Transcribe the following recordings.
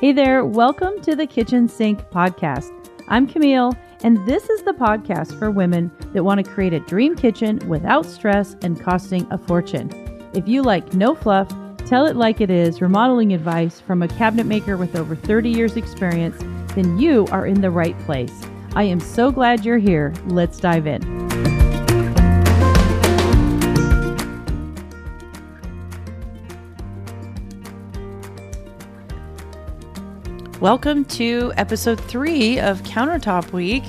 Hey there, welcome to the Kitchen Sink Podcast. I'm Camille, and this is the podcast for women that want to create a dream kitchen without stress and costing a fortune. If you like no fluff, tell it like it is, remodeling advice from a cabinet maker with over 30 years' experience, then you are in the right place. I am so glad you're here. Let's dive in. Welcome to episode three of Countertop Week.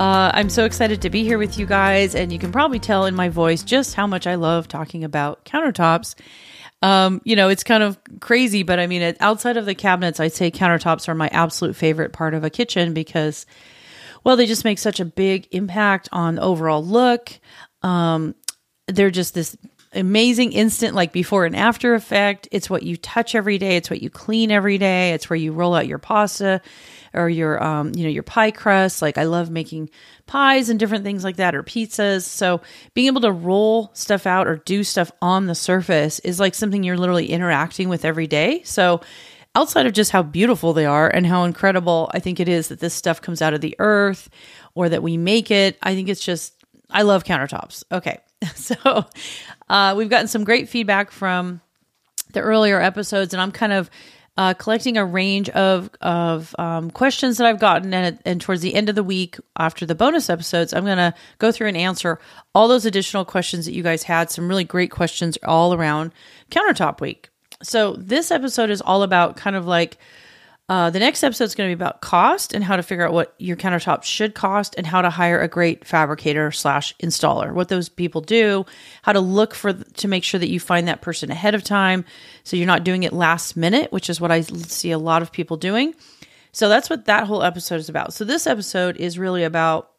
Uh, I'm so excited to be here with you guys, and you can probably tell in my voice just how much I love talking about countertops. Um, you know, it's kind of crazy, but I mean, outside of the cabinets, I'd say countertops are my absolute favorite part of a kitchen because, well, they just make such a big impact on overall look. Um, they're just this amazing instant like before and after effect. It's what you touch every day. It's what you clean every day. It's where you roll out your pasta or your um, you know, your pie crust. Like I love making pies and different things like that or pizzas. So being able to roll stuff out or do stuff on the surface is like something you're literally interacting with every day. So outside of just how beautiful they are and how incredible I think it is that this stuff comes out of the earth or that we make it, I think it's just I love countertops. Okay. So uh, we've gotten some great feedback from the earlier episodes, and I'm kind of uh, collecting a range of of um, questions that I've gotten, and, and towards the end of the week, after the bonus episodes, I'm going to go through and answer all those additional questions that you guys had. Some really great questions all around countertop week. So this episode is all about kind of like uh, the next episode is going to be about cost and how to figure out what your countertop should cost and how to hire a great fabricator slash installer. What those people do, how to look for to make sure that you find that person ahead of time, so you're not doing it last minute, which is what I see a lot of people doing. So that's what that whole episode is about. So this episode is really about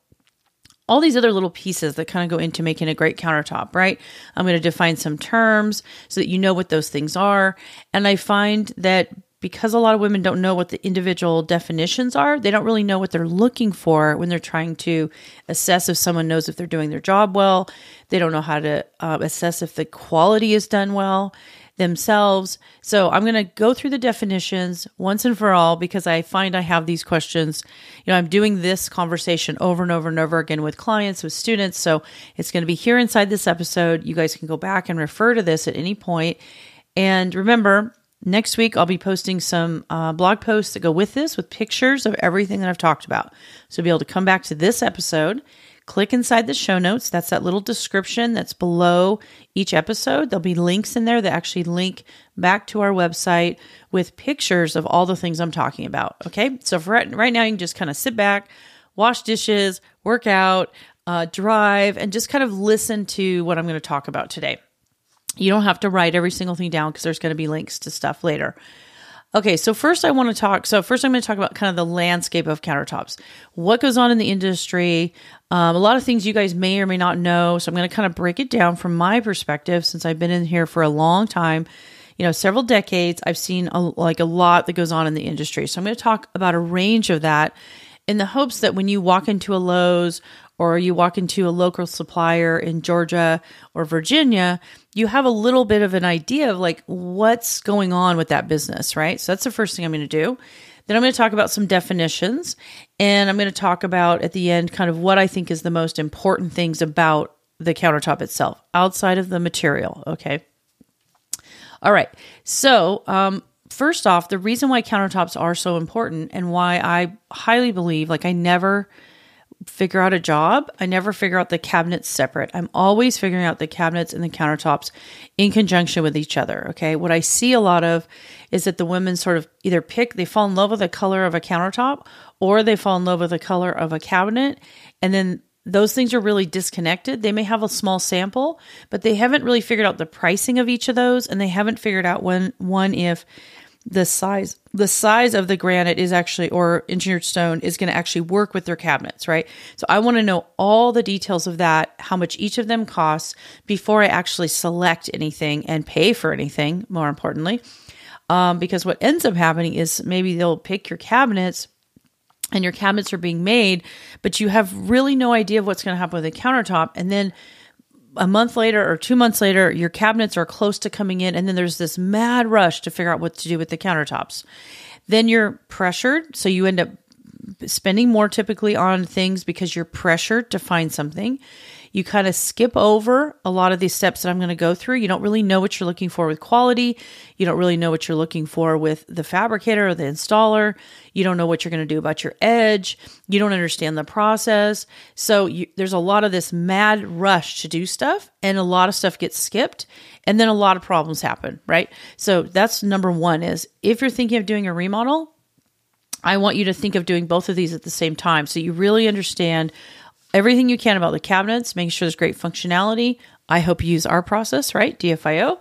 all these other little pieces that kind of go into making a great countertop, right? I'm going to define some terms so that you know what those things are. And I find that because a lot of women don't know what the individual definitions are, they don't really know what they're looking for when they're trying to assess if someone knows if they're doing their job well. They don't know how to uh, assess if the quality is done well themselves. So I'm going to go through the definitions once and for all because I find I have these questions. You know, I'm doing this conversation over and over and over again with clients, with students. So it's going to be here inside this episode. You guys can go back and refer to this at any point. And remember, Next week, I'll be posting some uh, blog posts that go with this with pictures of everything that I've talked about. So, be able to come back to this episode, click inside the show notes. That's that little description that's below each episode. There'll be links in there that actually link back to our website with pictures of all the things I'm talking about. Okay. So, for right, right now, you can just kind of sit back, wash dishes, work out, uh, drive, and just kind of listen to what I'm going to talk about today. You don't have to write every single thing down because there's going to be links to stuff later. Okay, so first I want to talk. So first I'm going to talk about kind of the landscape of countertops, what goes on in the industry, um, a lot of things you guys may or may not know. So I'm going to kind of break it down from my perspective since I've been in here for a long time, you know, several decades. I've seen a, like a lot that goes on in the industry. So I'm going to talk about a range of that in the hopes that when you walk into a Lowe's or you walk into a local supplier in Georgia or Virginia, you have a little bit of an idea of like what's going on with that business, right? So that's the first thing I'm going to do. Then I'm going to talk about some definitions and I'm going to talk about at the end kind of what I think is the most important things about the countertop itself outside of the material, okay? All right. So, um, first off, the reason why countertops are so important and why I highly believe, like, I never figure out a job, I never figure out the cabinets separate. I'm always figuring out the cabinets and the countertops in conjunction with each other. Okay. What I see a lot of is that the women sort of either pick, they fall in love with the color of a countertop or they fall in love with the color of a cabinet. And then those things are really disconnected. They may have a small sample, but they haven't really figured out the pricing of each of those. And they haven't figured out when one, if the size the size of the granite is actually or engineered stone is going to actually work with their cabinets right? So i want to know all the details of that how much each of them costs before i actually select anything and pay for anything more importantly. Um, because what ends up happening is maybe they'll pick your cabinets and your cabinets are being made but you have really no idea of what's going to happen with the countertop. And then a month later or two months later, your cabinets are close to coming in, and then there's this mad rush to figure out what to do with the countertops. Then you're pressured. So you end up spending more typically on things because you're pressured to find something. You kind of skip over a lot of these steps that I'm going to go through. You don't really know what you're looking for with quality. You don't really know what you're looking for with the fabricator or the installer. You don't know what you're going to do about your edge. You don't understand the process. So you, there's a lot of this mad rush to do stuff, and a lot of stuff gets skipped, and then a lot of problems happen, right? So that's number one is if you're thinking of doing a remodel, I want you to think of doing both of these at the same time so you really understand everything you can about the cabinets, making sure there's great functionality. I hope you use our process, right? DFIO.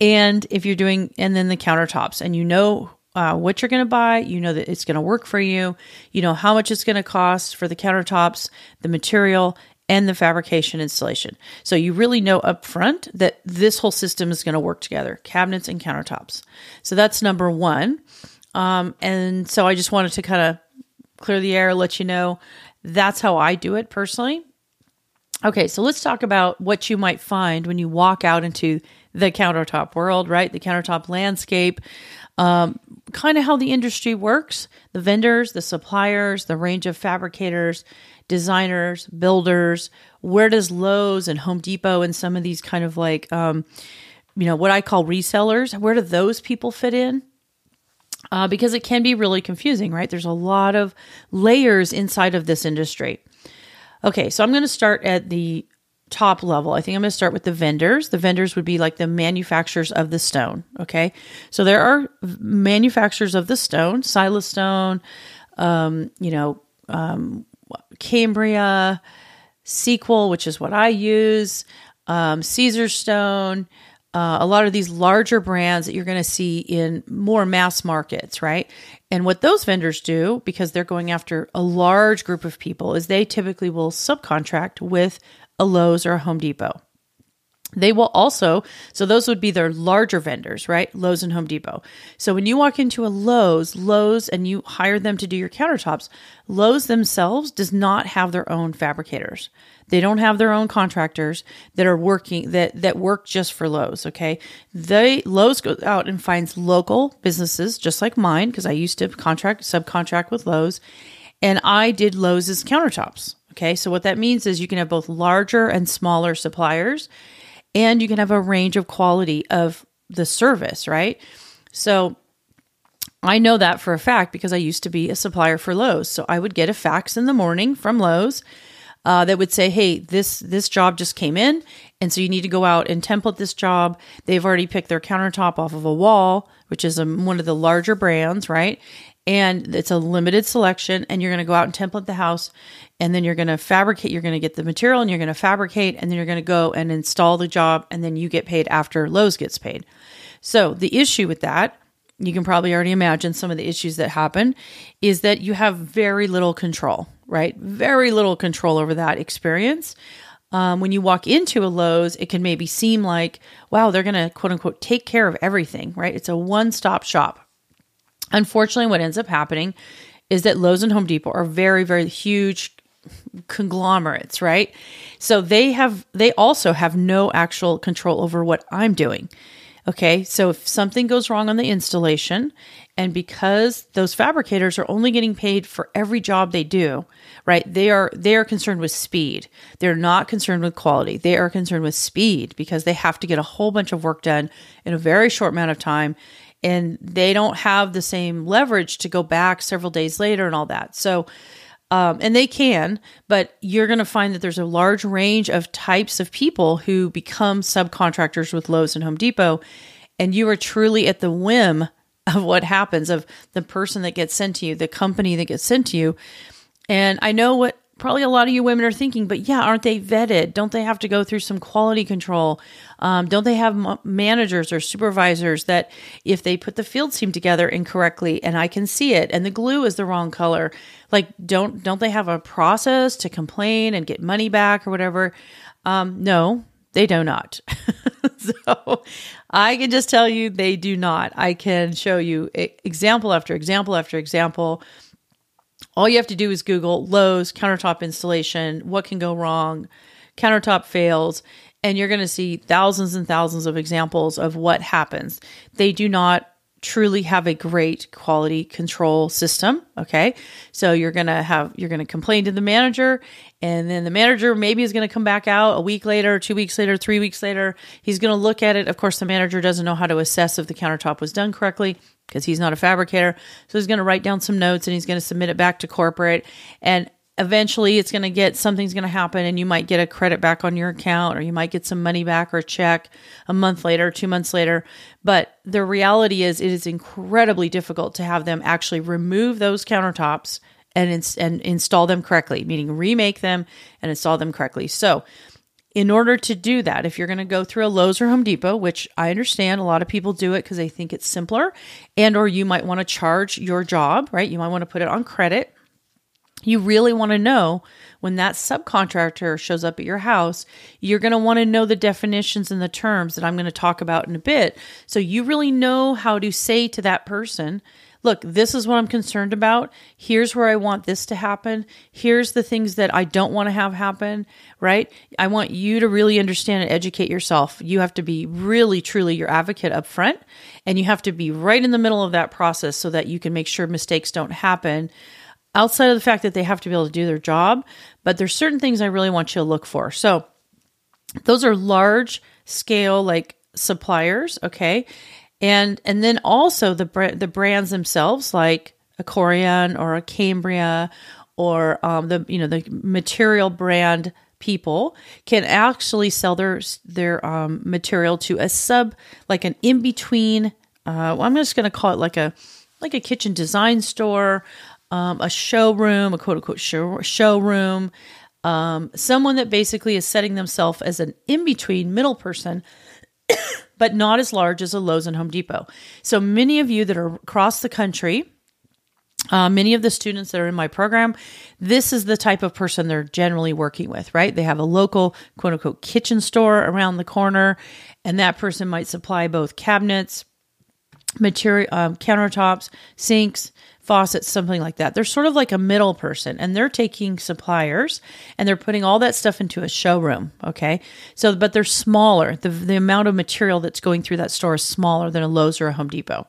And if you're doing, and then the countertops, and you know uh, what you're going to buy, you know that it's going to work for you, you know how much it's going to cost for the countertops, the material, and the fabrication installation. So you really know upfront that this whole system is going to work together cabinets and countertops. So that's number one. Um, and so I just wanted to kind of clear the air, let you know that's how I do it personally. Okay, so let's talk about what you might find when you walk out into the countertop world, right? The countertop landscape, um, kind of how the industry works the vendors, the suppliers, the range of fabricators, designers, builders. Where does Lowe's and Home Depot and some of these kind of like, um, you know, what I call resellers, where do those people fit in? Uh, because it can be really confusing, right? There's a lot of layers inside of this industry. Okay, so I'm going to start at the top level. I think I'm going to start with the vendors. The vendors would be like the manufacturers of the stone. Okay, so there are manufacturers of the stone, Silestone, um, you know, um, Cambria, Sequel, which is what I use, um, Caesarstone uh, a lot of these larger brands that you're going to see in more mass markets, right? And what those vendors do, because they're going after a large group of people, is they typically will subcontract with a Lowe's or a Home Depot. They will also, so those would be their larger vendors, right? Lowe's and Home Depot. So when you walk into a Lowe's, Lowe's, and you hire them to do your countertops, Lowe's themselves does not have their own fabricators. They don't have their own contractors that are working that that work just for Lowe's. Okay, they Lowe's goes out and finds local businesses just like mine because I used to contract subcontract with Lowe's, and I did Lowe's countertops. Okay, so what that means is you can have both larger and smaller suppliers and you can have a range of quality of the service, right? So I know that for a fact because I used to be a supplier for Lowe's. So I would get a fax in the morning from Lowe's uh, that would say, "Hey, this this job just came in, and so you need to go out and template this job." They've already picked their countertop off of a wall, which is a, one of the larger brands, right? And it's a limited selection, and you're going to go out and template the house, and then you're going to fabricate you're going to get the material and you're going to fabricate and then you're going to go and install the job and then you get paid after Lowe's gets paid. So, the issue with that, you can probably already imagine some of the issues that happen is that you have very little control, right? Very little control over that experience. Um, when you walk into a Lowe's, it can maybe seem like, wow, they're going to quote unquote take care of everything, right? It's a one stop shop. Unfortunately, what ends up happening is that Lowe's and Home Depot are very, very huge conglomerates, right? So they have they also have no actual control over what I'm doing. Okay? So if something goes wrong on the installation and because those fabricators are only getting paid for every job they do, right? They are they are concerned with speed. They're not concerned with quality. They are concerned with speed because they have to get a whole bunch of work done in a very short amount of time and they don't have the same leverage to go back several days later and all that. So um, and they can, but you're going to find that there's a large range of types of people who become subcontractors with Lowe's and Home Depot. And you are truly at the whim of what happens, of the person that gets sent to you, the company that gets sent to you. And I know what probably a lot of you women are thinking, but yeah, aren't they vetted? Don't they have to go through some quality control? Um, don't they have m- managers or supervisors that if they put the field team together incorrectly and I can see it and the glue is the wrong color, like don't don't they have a process to complain and get money back or whatever? Um, no, they do not. so I can just tell you they do not. I can show you example after example after example all you have to do is Google Lowe's countertop installation, what can go wrong, countertop fails, and you're going to see thousands and thousands of examples of what happens. They do not truly have a great quality control system. Okay. So you're going to have, you're going to complain to the manager and then the manager maybe is going to come back out a week later, two weeks later, three weeks later. He's going to look at it. Of course, the manager doesn't know how to assess if the countertop was done correctly because he's not a fabricator. So he's going to write down some notes and he's going to submit it back to corporate. And eventually it's going to get something's going to happen and you might get a credit back on your account or you might get some money back or a check a month later, two months later. But the reality is, it is incredibly difficult to have them actually remove those countertops and, ins- and install them correctly, meaning remake them and install them correctly. So, in order to do that, if you're going to go through a Lowe's or Home Depot, which I understand a lot of people do it because they think it's simpler, and or you might want to charge your job, right? You might want to put it on credit. You really want to know when that subcontractor shows up at your house, you're going to want to know the definitions and the terms that I'm going to talk about in a bit. So you really know how to say to that person, look, this is what I'm concerned about. Here's where I want this to happen. Here's the things that I don't want to have happen, right? I want you to really understand and educate yourself. You have to be really, truly your advocate up front, and you have to be right in the middle of that process so that you can make sure mistakes don't happen. Outside of the fact that they have to be able to do their job, but there's certain things I really want you to look for. So, those are large scale like suppliers, okay? And and then also the the brands themselves like a Corian or a Cambria or um, the you know the material brand people can actually sell their their um, material to a sub like an in between. Uh, well, I'm just going to call it like a like a kitchen design store, um, a showroom, a quote unquote show, showroom. Um, someone that basically is setting themselves as an in between middle person but not as large as a Lowe's and Home Depot. So many of you that are across the country, uh, many of the students that are in my program, this is the type of person they're generally working with, right? They have a local quote unquote kitchen store around the corner, and that person might supply both cabinets, material, um, countertops, sinks, faucets, something like that. They're sort of like a middle person and they're taking suppliers and they're putting all that stuff into a showroom. Okay. So, but they're smaller. The, the amount of material that's going through that store is smaller than a Lowe's or a Home Depot.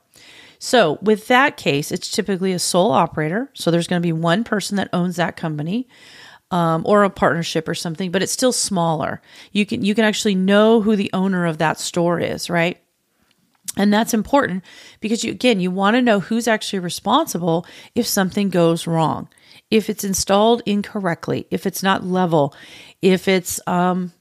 So, with that case, it's typically a sole operator. So, there's going to be one person that owns that company. Um, or a partnership or something, but it's still smaller. You can you can actually know who the owner of that store is, right? And that's important because you, again, you want to know who's actually responsible if something goes wrong, if it's installed incorrectly, if it's not level, if it's, um,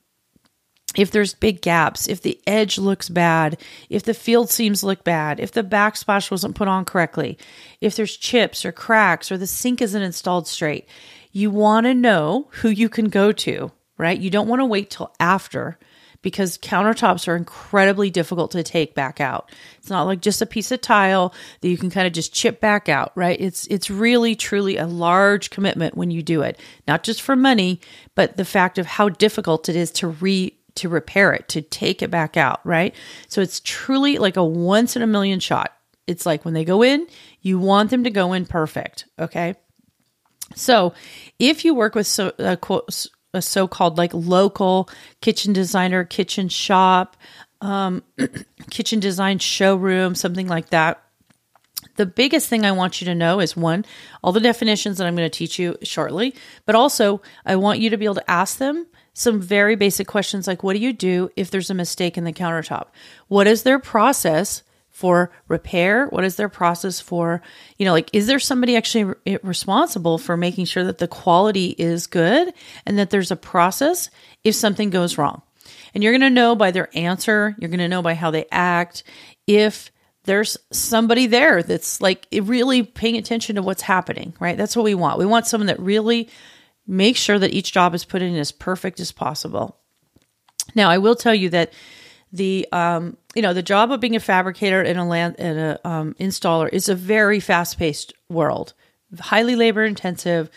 if there's big gaps, if the edge looks bad, if the field seams look bad, if the backsplash wasn't put on correctly, if there's chips or cracks or the sink isn't installed straight, you want to know who you can go to, right? You don't want to wait till after because countertops are incredibly difficult to take back out. It's not like just a piece of tile that you can kind of just chip back out, right? It's it's really truly a large commitment when you do it. Not just for money, but the fact of how difficult it is to re to repair it, to take it back out, right? So it's truly like a once in a million shot. It's like when they go in, you want them to go in perfect, okay? So, if you work with so, uh, quote, a so-called like local kitchen designer, kitchen shop, um, kitchen design showroom, something like that. The biggest thing I want you to know is one, all the definitions that I'm going to teach you shortly, but also I want you to be able to ask them some very basic questions like what do you do if there's a mistake in the countertop? What is their process for repair? What is their process for, you know, like, is there somebody actually re- responsible for making sure that the quality is good and that there's a process if something goes wrong? And you're going to know by their answer, you're going to know by how they act if there's somebody there that's like really paying attention to what's happening, right? That's what we want. We want someone that really makes sure that each job is put in as perfect as possible. Now, I will tell you that the um, you know the job of being a fabricator and a land and a um, installer is a very fast paced world, highly labor intensive.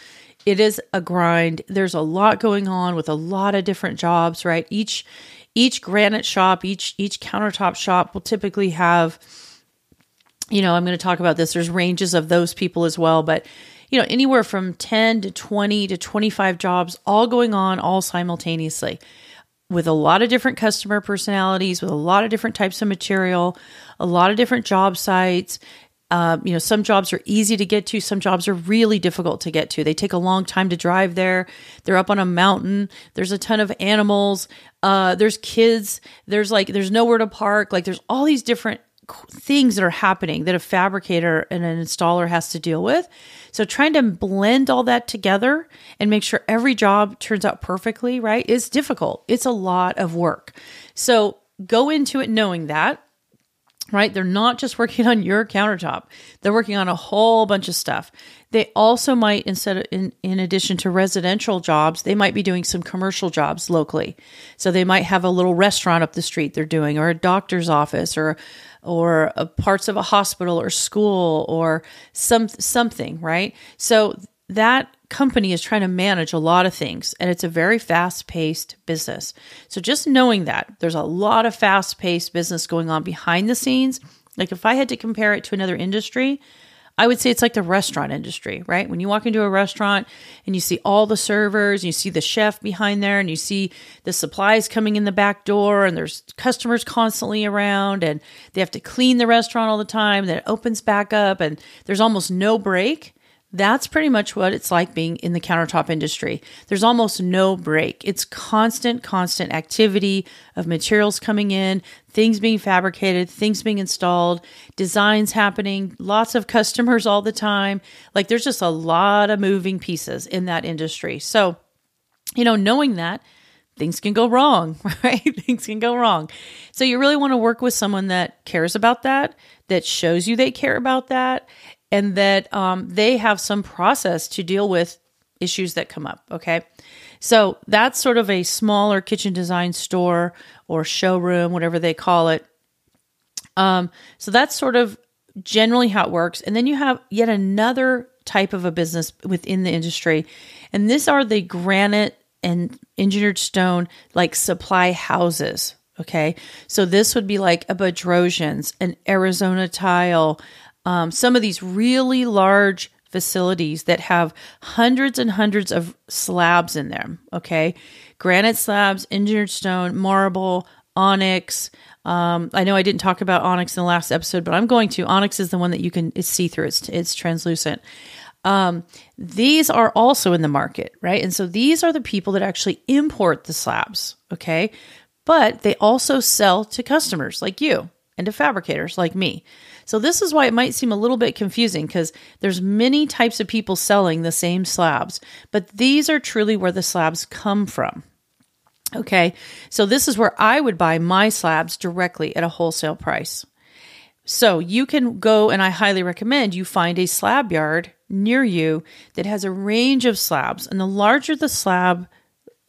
It is a grind. There's a lot going on with a lot of different jobs. Right, each each granite shop, each each countertop shop will typically have. You know, I'm going to talk about this. There's ranges of those people as well, but you know, anywhere from 10 to 20 to 25 jobs all going on all simultaneously with a lot of different customer personalities, with a lot of different types of material, a lot of different job sites. Um, you know, some jobs are easy to get to, some jobs are really difficult to get to. They take a long time to drive there. They're up on a mountain. There's a ton of animals. Uh, there's kids. There's like, there's nowhere to park. Like, there's all these different things that are happening that a fabricator and an installer has to deal with. So trying to blend all that together and make sure every job turns out perfectly, right, is difficult. It's a lot of work. So go into it knowing that right? They're not just working on your countertop. They're working on a whole bunch of stuff. They also might instead of in, in addition to residential jobs, they might be doing some commercial jobs locally. So they might have a little restaurant up the street they're doing or a doctor's office or or uh, parts of a hospital or school or some something, right? So that company is trying to manage a lot of things and it's a very fast paced business. So just knowing that there's a lot of fast paced business going on behind the scenes, like if I had to compare it to another industry, I would say it's like the restaurant industry, right? When you walk into a restaurant and you see all the servers, you see the chef behind there, and you see the supplies coming in the back door, and there's customers constantly around, and they have to clean the restaurant all the time, then it opens back up, and there's almost no break. That's pretty much what it's like being in the countertop industry. There's almost no break. It's constant, constant activity of materials coming in, things being fabricated, things being installed, designs happening, lots of customers all the time. Like there's just a lot of moving pieces in that industry. So, you know, knowing that, things can go wrong, right? things can go wrong. So you really want to work with someone that cares about that, that shows you they care about that, and that um, they have some process to deal with issues that come up. Okay. So that's sort of a smaller kitchen design store or showroom, whatever they call it. Um, so that's sort of generally how it works. And then you have yet another type of a business within the industry. And these are the granite and engineered stone like supply houses. Okay. So this would be like a Bedrosians, an Arizona tile, um, some of these really large facilities that have hundreds and hundreds of slabs in them. Okay. Granite slabs, engineered stone, marble, onyx. Um, I know I didn't talk about onyx in the last episode, but I'm going to. Onyx is the one that you can see through. It's it's translucent. Um, these are also in the market, right? And so these are the people that actually import the slabs, okay? But they also sell to customers like you and to fabricators like me. So this is why it might seem a little bit confusing because there's many types of people selling the same slabs, but these are truly where the slabs come from. Okay, so this is where I would buy my slabs directly at a wholesale price. So you can go, and I highly recommend you find a slab yard near you that has a range of slabs. And the larger the slab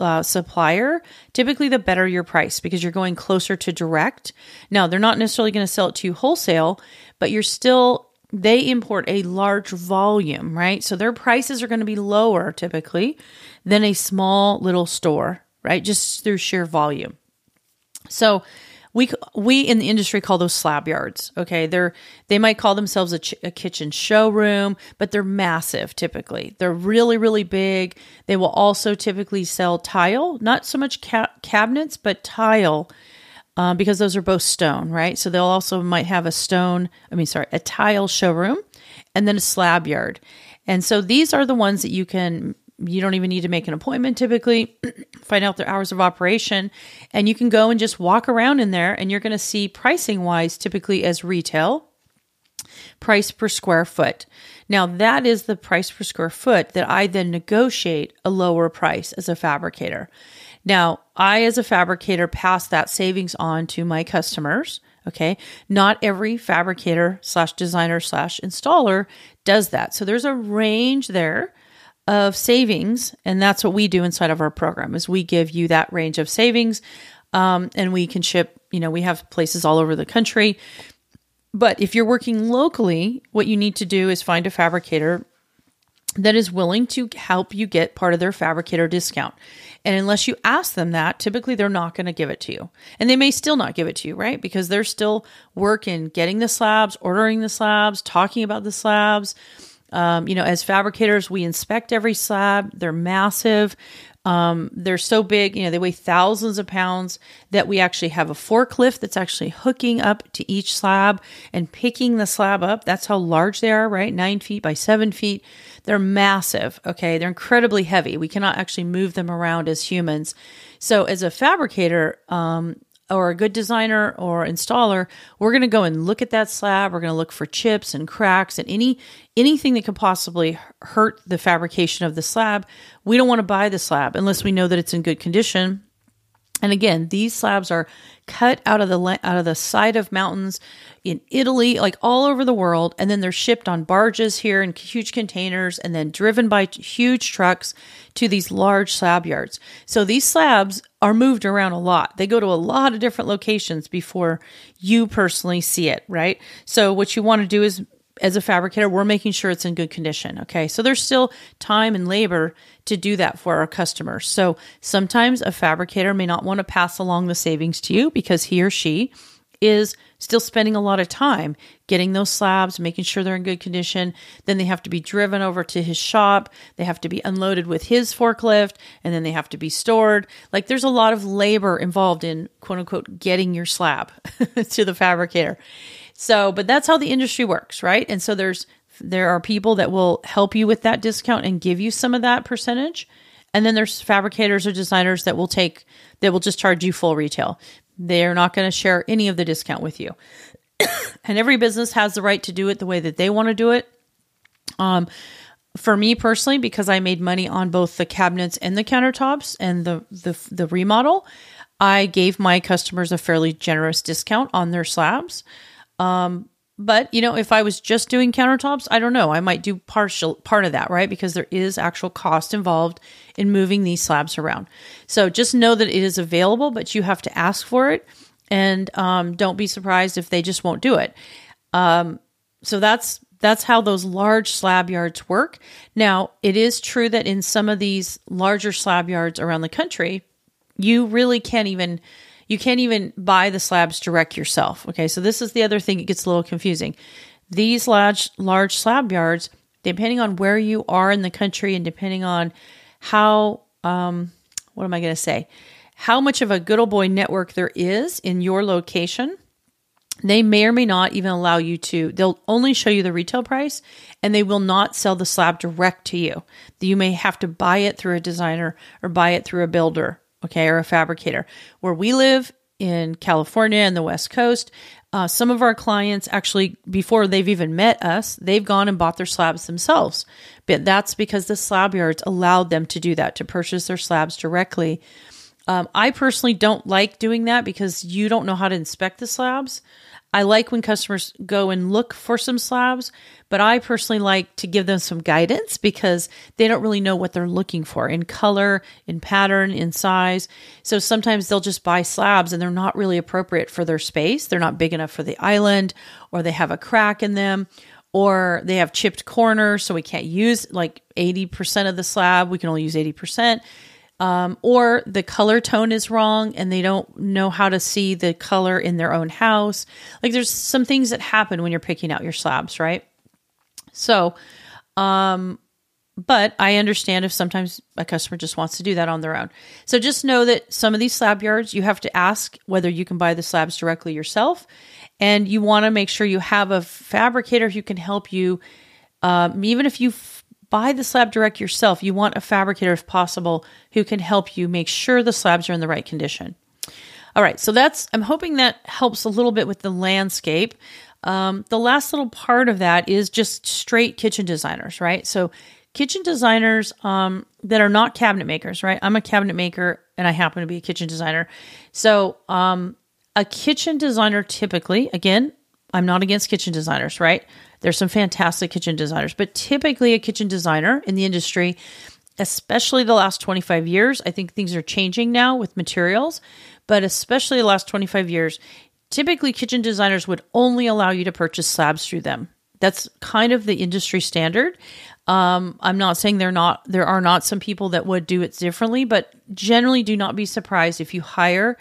uh, supplier, typically the better your price because you're going closer to direct. Now, they're not necessarily going to sell it to you wholesale, but you're still, they import a large volume, right? So their prices are going to be lower typically than a small little store, right? Just through sheer volume. So, we we in the industry call those slab yards okay they're they might call themselves a, ch- a, kitchen showroom but they're massive typically they're really really big they will also typically sell tile not so much ca- cabinets but tile uh, because those are both stone right so they'll also might have a stone i mean sorry a tile showroom and then a slab yard and so these are the ones that you can you don't even need to make an appointment typically, find out their hours of operation, and you can go and just walk around in there and you're going to see pricing wise, typically as retail, price per square foot. Now, that is the price per square foot that I then negotiate a lower price as a fabricator. Now, I, as a fabricator, pass that savings on to my customers. Okay. Not every fabricator slash designer slash installer does that. So there's a range there of savings and that's what we do inside of our program is we give you that range of savings um, and we can ship you know we have places all over the country but if you're working locally what you need to do is find a fabricator that is willing to help you get part of their fabricator discount. And unless you ask them that, typically they're not going to give it to you. And they may still not give it to you, right? Because they're still working getting the slabs, ordering the slabs, talking about the slabs, um, you know, as fabricators, we inspect every slab. They're massive. Um, they're so big, you know, they weigh thousands of pounds that we actually have a forklift that's actually hooking up to each slab and picking the slab up. That's how large they are, right? Nine feet by seven feet. They're massive. Okay. They're incredibly heavy. We cannot actually move them around as humans. So, as a fabricator, um, or a good designer or installer, we're going to go and look at that slab. We're going to look for chips and cracks and any anything that could possibly hurt the fabrication of the slab. We don't want to buy the slab unless we know that it's in good condition. And again, these slabs are cut out of the out of the side of mountains in Italy, like all over the world, and then they're shipped on barges here in huge containers and then driven by huge trucks to these large slab yards. So these slabs are moved around a lot. They go to a lot of different locations before you personally see it, right? So what you want to do is as a fabricator, we're making sure it's in good condition. Okay. So there's still time and labor to do that for our customers. So sometimes a fabricator may not want to pass along the savings to you because he or she is still spending a lot of time getting those slabs, making sure they're in good condition. Then they have to be driven over to his shop. They have to be unloaded with his forklift and then they have to be stored. Like there's a lot of labor involved in quote unquote getting your slab to the fabricator. So, but that's how the industry works, right? And so there's there are people that will help you with that discount and give you some of that percentage. And then there's fabricators or designers that will take that will just charge you full retail. They're not going to share any of the discount with you. and every business has the right to do it the way that they want to do it. Um for me personally because I made money on both the cabinets and the countertops and the the the remodel, I gave my customers a fairly generous discount on their slabs. Um, but you know, if I was just doing countertops, I don't know. I might do partial part of that, right? Because there is actual cost involved in moving these slabs around. So just know that it is available, but you have to ask for it, and um, don't be surprised if they just won't do it. Um, so that's that's how those large slab yards work. Now, it is true that in some of these larger slab yards around the country, you really can't even you can't even buy the slabs direct yourself. Okay, so this is the other thing it gets a little confusing. These large large slab yards, depending on where you are in the country and depending on how um what am I going to say? How much of a good old boy network there is in your location, they may or may not even allow you to they'll only show you the retail price and they will not sell the slab direct to you you may have to buy it through a designer or buy it through a builder okay, or a fabricator. Where we live in California and the West Coast, uh, some of our clients actually, before they've even met us, they've gone and bought their slabs themselves. But that's because the slab yards allowed them to do that, to purchase their slabs directly. Um, I personally don't like doing that because you don't know how to inspect the slabs. I like when customers go and look for some slabs, but I personally like to give them some guidance because they don't really know what they're looking for in color, in pattern, in size. So sometimes they'll just buy slabs and they're not really appropriate for their space. They're not big enough for the island, or they have a crack in them, or they have chipped corners, so we can't use like 80% of the slab. We can only use 80% um, or the color tone is wrong and they don't know how to see the color in their own house. Like there's some things that happen when you're picking out your slabs, right? So, um, but I understand if sometimes a customer just wants to do that on their own. So just know that some of these slab yards, you have to ask whether you can buy the slabs directly yourself. And you want to make sure you have a fabricator who can help you. Um, even if you buy the slab direct yourself. You want a fabricator, if possible, who can help you make sure the slabs are in the right condition. All right, so that's, I'm hoping that helps a little bit with the landscape. Um, the last little part of that is just straight kitchen designers, right? So, kitchen designers um, that are not cabinet makers, right? I'm a cabinet maker and I happen to be a kitchen designer. So, um, a kitchen designer typically, again, I'm not against kitchen designers, right? There's some fantastic kitchen designers, but typically a kitchen designer in the industry, especially the last 25 years, I think things are changing now with materials, but especially the last 25 years, typically kitchen designers would only allow you to purchase slabs through them. That's kind of the industry standard. Um, I'm not saying there not there are not some people that would do it differently, but generally do not be surprised if you hire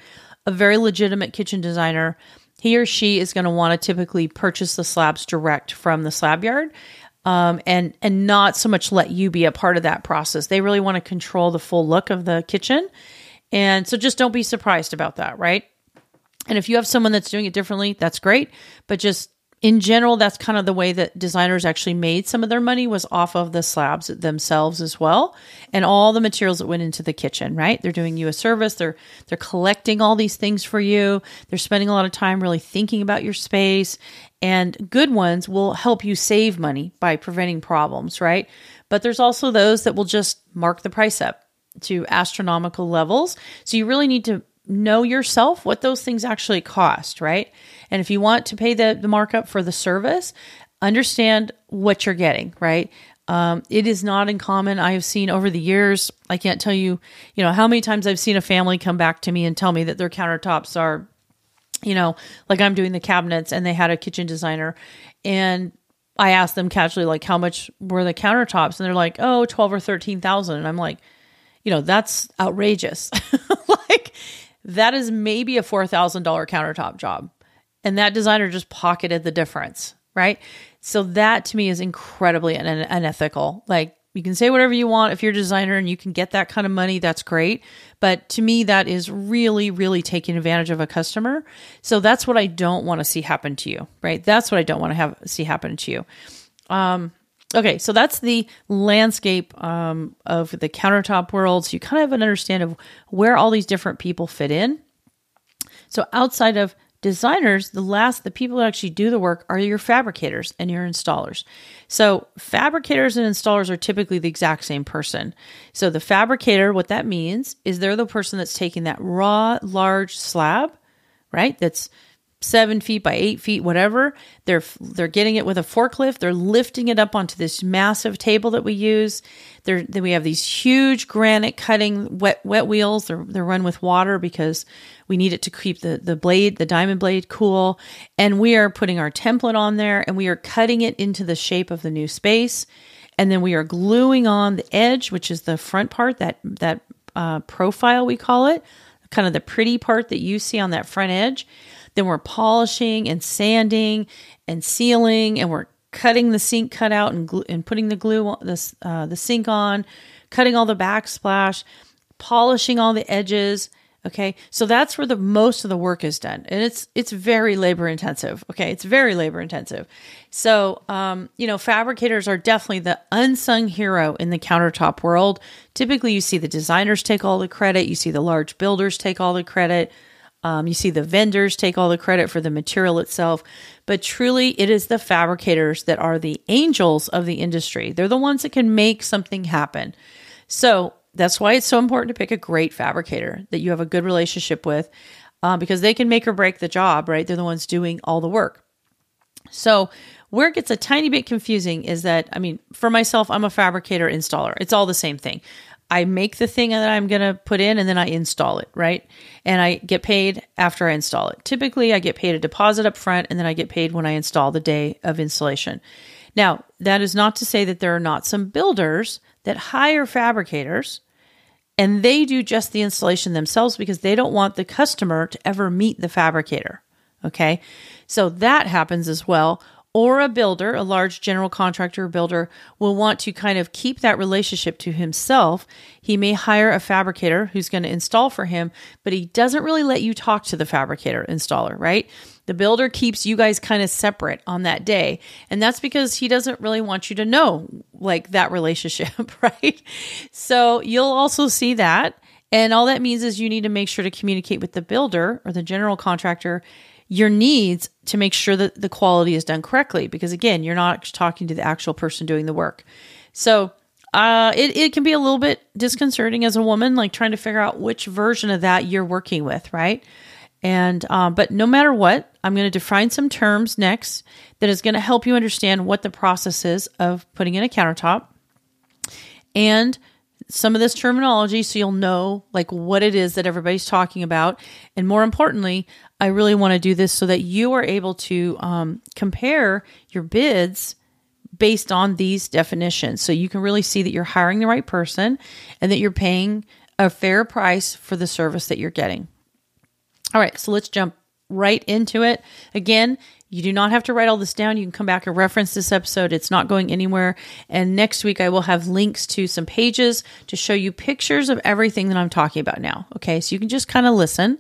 a very legitimate kitchen designer he or she is going to want to typically purchase the slabs direct from the slab yard. um, and and not so much let you be a part of that process. They really want to control the full look of the kitchen, and so just don't be surprised about that, right? And if you have someone that's doing it differently, that's great. But just in general, that's kind of the way that designers actually made some of their money was off of the slabs themselves as well, and all the materials that went into the kitchen. Right? They're doing you a service. They're they're collecting all these things for you. They're spending a lot of time really thinking about your space, and good ones will help you save money by preventing problems. Right? But there's also those that will just mark the price up to astronomical levels. So you really need to know yourself what those things actually cost, right? And if you want to pay the, the markup for the service, understand what you're getting, right? Um, it is not uncommon. I have seen over the years, I can't tell you, you know, how many times I've seen a family come back to me and tell me that their countertops are, you know, like I'm doing the cabinets and they had a kitchen designer and I asked them casually, like, how much were the countertops? And they're like, oh, 12 or 13,000. And I'm like, you know, that's outrageous. like, that is maybe a $4,000 countertop job. And that designer just pocketed the difference, right? So that to me is incredibly un- unethical. Like you can say whatever you want if you're a designer and you can get that kind of money, that's great. But to me, that is really, really taking advantage of a customer. So that's what I don't want to see happen to you, right? That's what I don't want to have see happen to you. Um, okay, so that's the landscape um, of the countertop world. So you kind of have an understanding of where all these different people fit in. So outside of designers, the last, the people that actually do the work are your fabricators and your installers. So, fabricators and installers are typically the exact same person. So, the fabricator, what that means is they're the person that's taking that raw, large slab, right? That's seven feet by eight feet, whatever. They're they're getting it with a forklift. They're lifting it up onto this massive table that we use. There, then we have these huge granite cutting wet wet wheels. They're they're run with water because we need it to keep the the blade, the diamond blade, cool. And we are putting our template on there, and we are cutting it into the shape of the new space. And then we are gluing on the edge, which is the front part that that uh, profile we call it, kind of the pretty part that you see on that front edge then we're polishing and sanding and sealing, and we're cutting the sink cutout and glue, and putting the glue the uh, the sink on, cutting all the backsplash, polishing all the edges. Okay, so that's where the most of the work is done, and it's it's very labor intensive. Okay, it's very labor intensive. So, um, you know, fabricators are definitely the unsung hero in the countertop world. Typically, you see the designers take all the credit, you see the large builders take all the credit. Um, you see the vendors take all the credit for the material itself, but truly it is the fabricators that are the angels of the industry. They're the ones that can make something happen. So that's why it's so important to pick a great fabricator that you have a good relationship with uh, because they can make or break the job, right? They're the ones doing all the work. So, where it gets a tiny bit confusing is that, I mean, for myself, I'm a fabricator installer. It's all the same thing. I make the thing that I'm going to put in and then I install it, right? And I get paid after I install it. Typically, I get paid a deposit up front and then I get paid when I install the day of installation. Now, that is not to say that there are not some builders that hire fabricators and they do just the installation themselves because they don't want the customer to ever meet the fabricator. Okay. So that happens as well or a builder, a large general contractor builder, will want to kind of keep that relationship to himself. He may hire a fabricator who's going to install for him, but he doesn't really let you talk to the fabricator installer, right? The builder keeps you guys kind of separate on that day. And that's because he doesn't really want you to know like that relationship, right? So you'll also see that. And all that means is you need to make sure to communicate with the builder or the general contractor your needs to make sure that the quality is done correctly. Because again, you're not talking to the actual person doing the work. So uh, it, it can be a little bit disconcerting as a woman, like trying to figure out which version of that you're working with, right? And um, but no matter what, I'm going to define some terms next that is going to help you understand what the process is of putting in a countertop and some of this terminology so you'll know like what it is that everybody's talking about. And more importantly i really want to do this so that you are able to um, compare your bids based on these definitions. So you can really see that you're hiring the right person and that you're paying a fair price for the service that you're getting. All right so let's jump right into it. Again, you do not have to write all this down. You can come back and reference this episode. It's not going anywhere. And next week, I will have links to some pages to show you pictures of everything that I'm talking about now. Okay, so you can just kind of listen.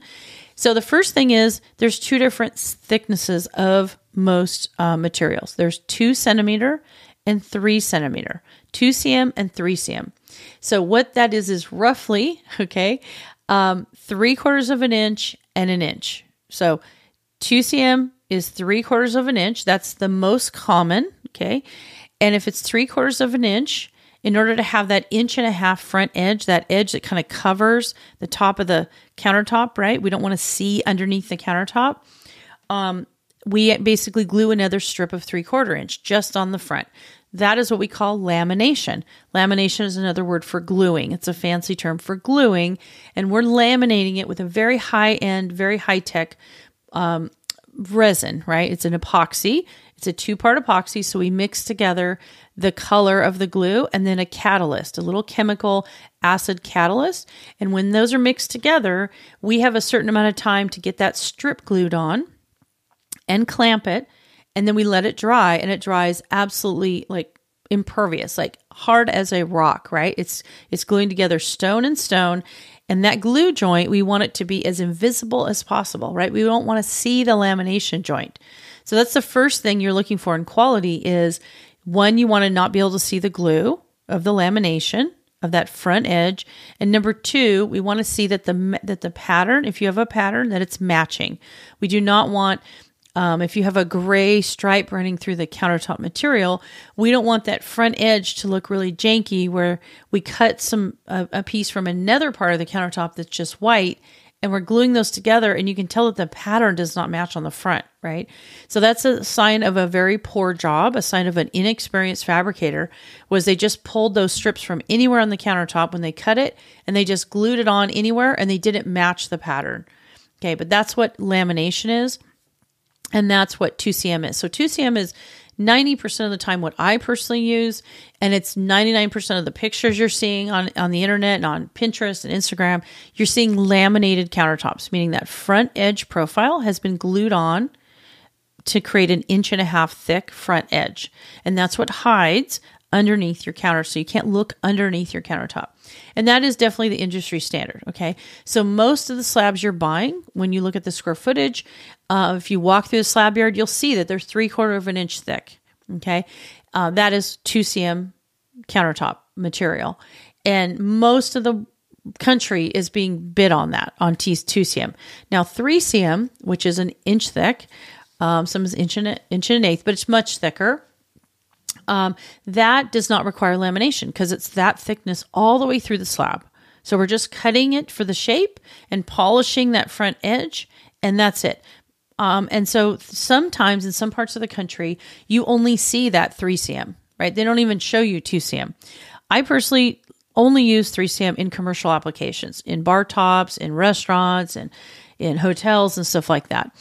So the first thing is there's two different thicknesses of most uh, materials. There's two centimeter and three centimeter, two cm and three cm. So what that is is roughly okay, um, three quarters of an inch and an inch. So two cm is three quarters of an inch. That's the most common. Okay. And if it's three quarters of an inch, in order to have that inch and a half front edge, that edge that kind of covers the top of the countertop, right? We don't want to see underneath the countertop. Um, we basically glue another strip of three quarter inch just on the front. That is what we call lamination. Lamination is another word for gluing. It's a fancy term for gluing, and we're laminating it with a very high end, very high tech um, resin, right? It's an epoxy. It's a two part epoxy. So we mix together the color of the glue and then a catalyst, a little chemical acid catalyst. And when those are mixed together, we have a certain amount of time to get that strip glued on and clamp it. And then we let it dry and it dries absolutely like impervious, like hard as a rock, right? It's it's gluing together stone and stone and that glue joint, we want it to be as invisible as possible, right? We don't want to see the lamination joint. So that's the first thing you're looking for in quality is one, you want to not be able to see the glue of the lamination of that front edge. And number two, we want to see that the that the pattern, if you have a pattern, that it's matching. We do not want um, if you have a gray stripe running through the countertop material, we don't want that front edge to look really janky where we cut some a, a piece from another part of the countertop that's just white and we're gluing those together and you can tell that the pattern does not match on the front, right? So that's a sign of a very poor job, a sign of an inexperienced fabricator was they just pulled those strips from anywhere on the countertop when they cut it and they just glued it on anywhere and they didn't match the pattern. Okay, but that's what lamination is. And that's what 2CM is. So 2CM is 90% of the time what I personally use, and it's 99% of the pictures you're seeing on, on the internet and on Pinterest and Instagram. You're seeing laminated countertops, meaning that front edge profile has been glued on to create an inch and a half thick front edge. And that's what hides underneath your counter. So you can't look underneath your countertop. And that is definitely the industry standard. Okay. So most of the slabs you're buying, when you look at the square footage, uh, if you walk through the slab yard, you'll see that they're three quarter of an inch thick. Okay. Uh, that is 2CM countertop material. And most of the country is being bid on that on T 2CM. Now 3CM, which is an inch thick, um, some is inch and, inch and an eighth, but it's much thicker. Um, that does not require lamination because it's that thickness all the way through the slab. So we're just cutting it for the shape and polishing that front edge, and that's it. Um, and so sometimes in some parts of the country, you only see that 3CM, right? They don't even show you 2CM. I personally only use 3CM in commercial applications, in bar tops, in restaurants, and in hotels and stuff like that.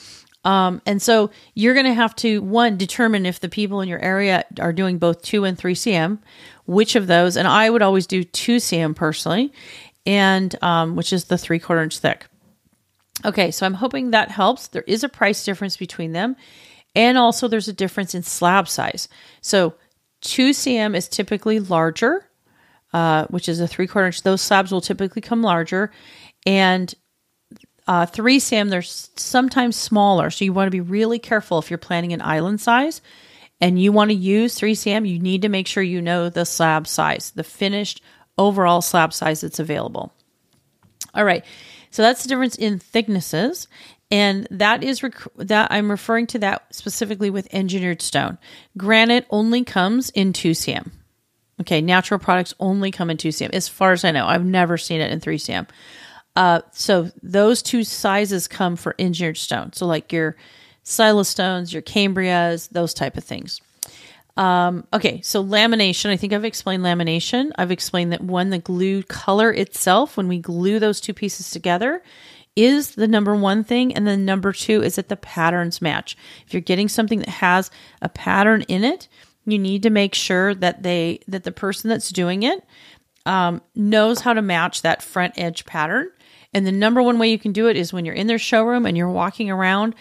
Um, and so you're going to have to one determine if the people in your area are doing both two and three cm, which of those. And I would always do two cm personally, and um, which is the three quarter inch thick. Okay, so I'm hoping that helps. There is a price difference between them, and also there's a difference in slab size. So two cm is typically larger, uh, which is a three quarter inch. Those slabs will typically come larger, and uh, 3CM, they're sometimes smaller. So you want to be really careful if you're planning an island size and you want to use 3CM, you need to make sure you know the slab size, the finished overall slab size that's available. All right. So that's the difference in thicknesses. And that is rec- that I'm referring to that specifically with engineered stone. Granite only comes in 2CM. Okay, natural products only come in 2CM. As far as I know, I've never seen it in 3CM. Uh, so those two sizes come for engineered stone. So like your Silestones, your cambrias, those type of things. Um, okay, so lamination. I think I've explained lamination. I've explained that one, the glue color itself, when we glue those two pieces together, is the number one thing. And then number two is that the patterns match. If you're getting something that has a pattern in it, you need to make sure that they that the person that's doing it um, knows how to match that front edge pattern And the number one way you can do it is when you're in their showroom and you're walking around,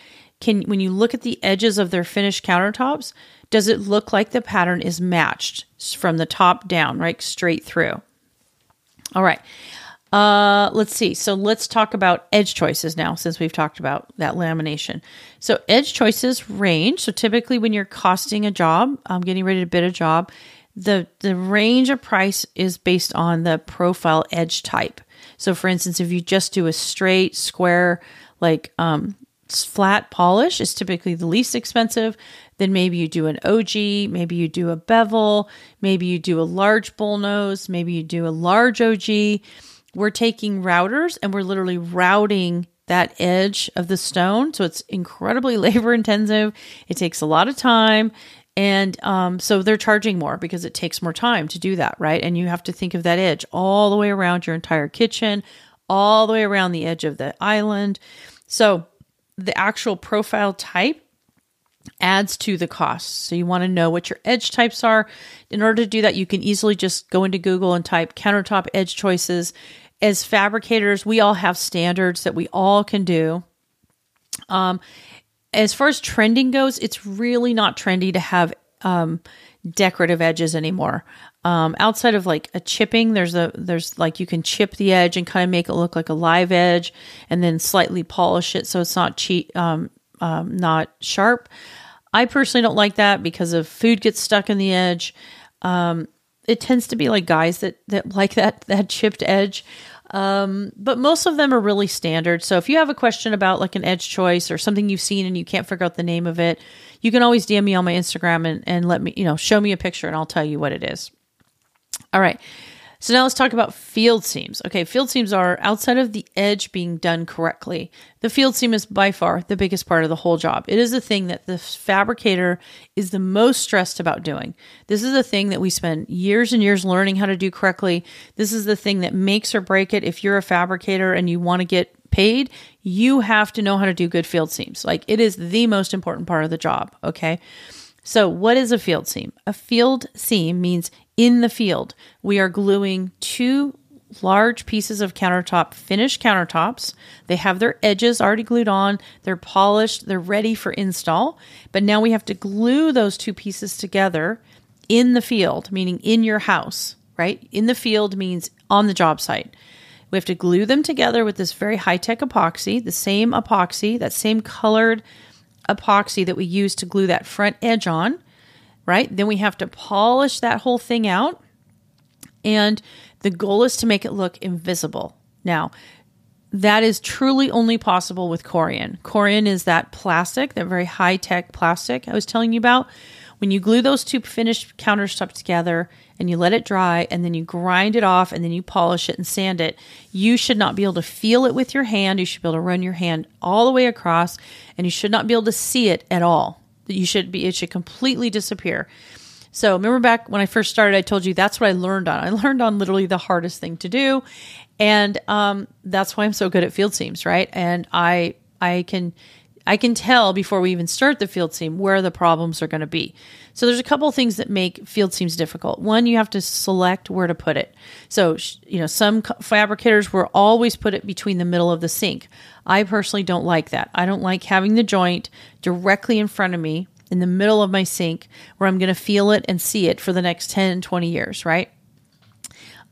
can when you look at the edges of their finished countertops, does it look like the pattern is matched from the top down, right? Straight through. All right. Uh, let's see. So let's talk about edge choices now, since we've talked about that lamination. So edge choices range. So typically, when you're costing a job, I'm um, getting ready to bid a job, the the range of price is based on the profile edge type. So, for instance, if you just do a straight square, like um, flat polish, is typically the least expensive. Then maybe you do an OG, maybe you do a bevel, maybe you do a large bull nose, maybe you do a large OG we're taking routers and we're literally routing that edge of the stone. So it's incredibly labor intensive. It takes a lot of time. And um, so they're charging more because it takes more time to do that, right? And you have to think of that edge all the way around your entire kitchen, all the way around the edge of the island. So the actual profile type adds to the cost. So you want to know what your edge types are. In order to do that, you can easily just go into Google and type countertop edge choices as fabricators, we all have standards that we all can do. Um, as far as trending goes, it's really not trendy to have um, decorative edges anymore. Um, outside of like a chipping, there's a there's like you can chip the edge and kind of make it look like a live edge, and then slightly polish it so it's not cheap, um, um, not sharp. I personally don't like that because if food gets stuck in the edge, um, it tends to be like guys that that like that that chipped edge. Um, but most of them are really standard. So if you have a question about like an edge choice or something you've seen and you can't figure out the name of it, you can always DM me on my Instagram and, and let me, you know, show me a picture and I'll tell you what it is. All right. So now let's talk about field seams. Okay, field seams are outside of the edge being done correctly. The field seam is by far the biggest part of the whole job. It is the thing that the fabricator is the most stressed about doing. This is the thing that we spend years and years learning how to do correctly. This is the thing that makes or break it. If you're a fabricator and you want to get paid, you have to know how to do good field seams. Like it is the most important part of the job, okay? So, what is a field seam? A field seam means in the field. We are gluing two large pieces of countertop, finished countertops. They have their edges already glued on, they're polished, they're ready for install. But now we have to glue those two pieces together in the field, meaning in your house, right? In the field means on the job site. We have to glue them together with this very high tech epoxy, the same epoxy, that same colored epoxy that we use to glue that front edge on right? Then we have to polish that whole thing out. And the goal is to make it look invisible. Now, that is truly only possible with Corian. Corian is that plastic, that very high tech plastic I was telling you about. When you glue those two finished countertops together and you let it dry and then you grind it off and then you polish it and sand it, you should not be able to feel it with your hand. You should be able to run your hand all the way across and you should not be able to see it at all you should be it should completely disappear. So remember back when I first started, I told you that's what I learned on. I learned on literally the hardest thing to do, and um, that's why I'm so good at field seams, right? And I I can I can tell before we even start the field seam where the problems are going to be. So there's a couple things that make field seams difficult. One, you have to select where to put it. So, you know, some fabricators will always put it between the middle of the sink. I personally don't like that. I don't like having the joint directly in front of me in the middle of my sink where I'm going to feel it and see it for the next 10, 20 years, right?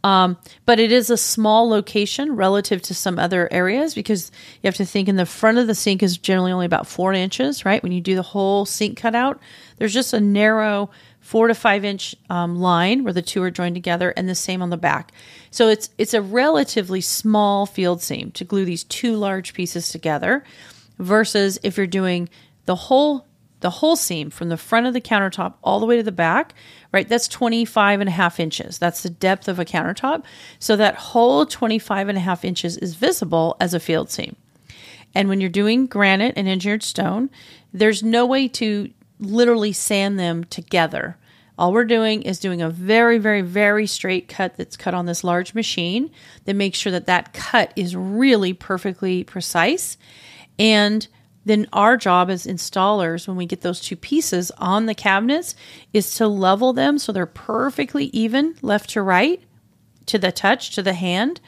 Um, but it is a small location relative to some other areas because you have to think in the front of the sink is generally only about four inches, right? When you do the whole sink cutout, there's just a narrow four to five inch um, line where the two are joined together, and the same on the back. So it's it's a relatively small field seam to glue these two large pieces together, versus if you're doing the whole the whole seam from the front of the countertop all the way to the back, right? That's 25 and a half inches. That's the depth of a countertop. So that whole 25 and a half inches is visible as a field seam. And when you're doing granite and engineered stone, there's no way to literally sand them together. All we're doing is doing a very, very, very straight cut that's cut on this large machine that makes sure that that cut is really perfectly precise. And then our job as installers when we get those two pieces on the cabinets is to level them so they're perfectly even left to right to the touch to the hand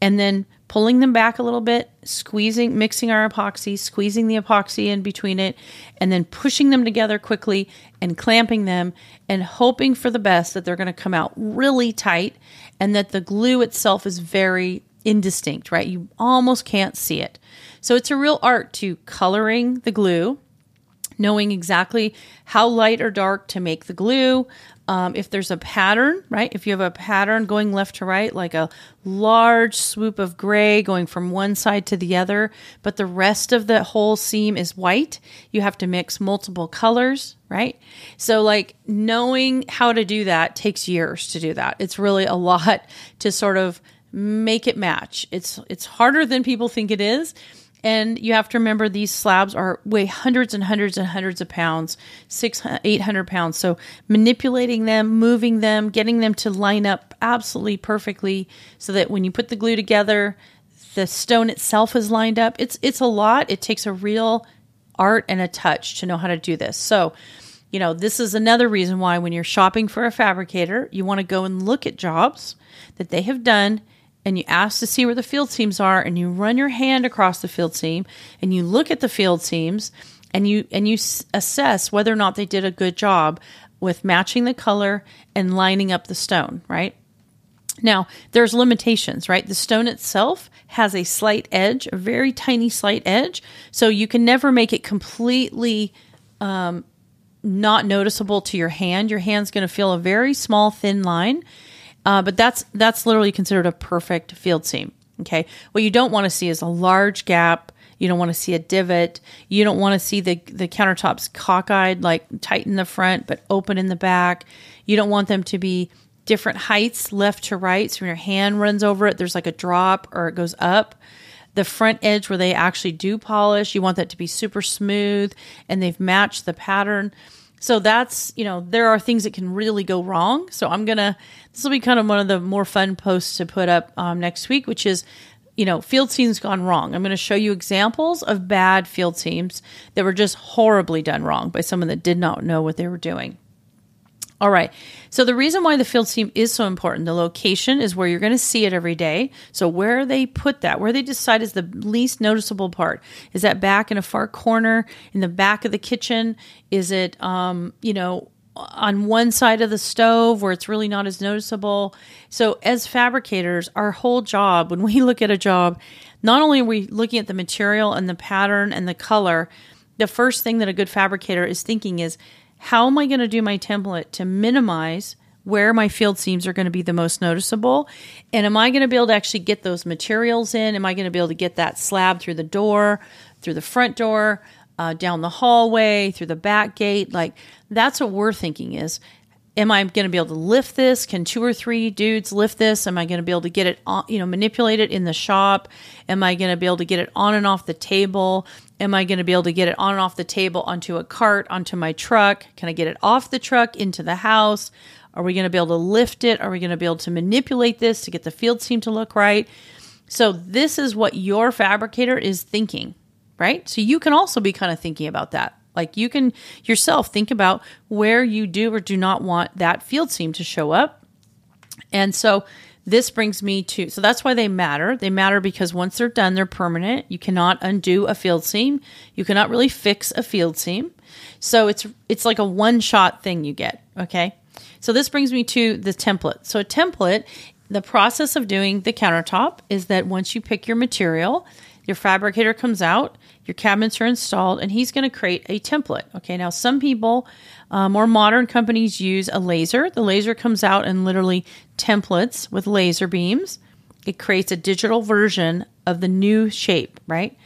and then pulling them back a little bit, squeezing, mixing our epoxy, squeezing the epoxy in between it, and then pushing them together quickly and clamping them and hoping for the best that they're going to come out really tight and that the glue itself is very indistinct, right? You almost can't see it. So it's a real art to coloring the glue, knowing exactly how light or dark to make the glue. Um, if there's a pattern, right? If you have a pattern going left to right, like a large swoop of gray going from one side to the other, but the rest of the whole seam is white, you have to mix multiple colors, right? So, like, knowing how to do that takes years to do that. It's really a lot to sort of make it match. It's it's harder than people think it is. And you have to remember these slabs are weigh hundreds and hundreds and hundreds of pounds, six, 800 pounds. So manipulating them, moving them, getting them to line up absolutely perfectly so that when you put the glue together, the stone itself is lined up. It's, it's a lot. It takes a real art and a touch to know how to do this. So, you know, this is another reason why when you're shopping for a fabricator, you want to go and look at jobs that they have done and you ask to see where the field seams are and you run your hand across the field seam and you look at the field seams and you and you assess whether or not they did a good job with matching the color and lining up the stone, right? Now, there's limitations, right? The stone itself has a slight edge, a very tiny slight edge, so you can never make it completely um, not noticeable to your hand. Your hand's going to feel a very small, thin line uh, but that's that's literally considered a perfect field seam. Okay, what you don't want to see is a large gap. You don't want to see a divot. You don't want to see the the countertops cockeyed, like tight in the front but open in the back. You don't want them to be different heights, left to right. So when your hand runs over it, there's like a drop or it goes up. The front edge where they actually do polish, you want that to be super smooth and they've matched the pattern. So that's, you know, there are things that can really go wrong. So I'm going to, this will be kind of one of the more fun posts to put up um, next week, which is, you know, field seams gone wrong. I'm going to show you examples of bad field seams that were just horribly done wrong by someone that did not know what they were doing. All right. So the reason why the field seam is so important, the location is where you're going to see it every day. So where they put that, where they decide is the least noticeable part. Is that back in a far corner in the back of the kitchen? Is it um, you know, on one side of the stove where it's really not as noticeable? So as fabricators, our whole job when we look at a job, not only are we looking at the material and the pattern and the color, the first thing that a good fabricator is thinking is how am I going to do my template to minimize where my field seams are going to be the most noticeable? And am I going to be able to actually get those materials in? Am I going to be able to get that slab through the door, through the front door, uh, down the hallway, through the back gate? Like that's what we're thinking is am I going to be able to lift this? Can two or three dudes lift this? Am I going to be able to get it on, you know, manipulate it in the shop? Am I going to be able to get it on and off the table? Am I going to be able to get it on and off the table onto a cart, onto my truck? Can I get it off the truck into the house? Are we going to be able to lift it? Are we going to be able to manipulate this to get the field seam to look right? So, this is what your fabricator is thinking, right? So, you can also be kind of thinking about that. Like, you can yourself think about where you do or do not want that field seam to show up. And so, this brings me to so that's why they matter. They matter because once they're done, they're permanent. You cannot undo a field seam. You cannot really fix a field seam. So it's it's like a one shot thing you get. Okay. So this brings me to the template. So a template, the process of doing the countertop is that once you pick your material, your fabricator comes out, your cabinets are installed, and he's going to create a template. Okay, now some people, uh, more modern companies use a laser. The laser comes out and literally templates with laser beams. It creates a digital version of the new shape, right?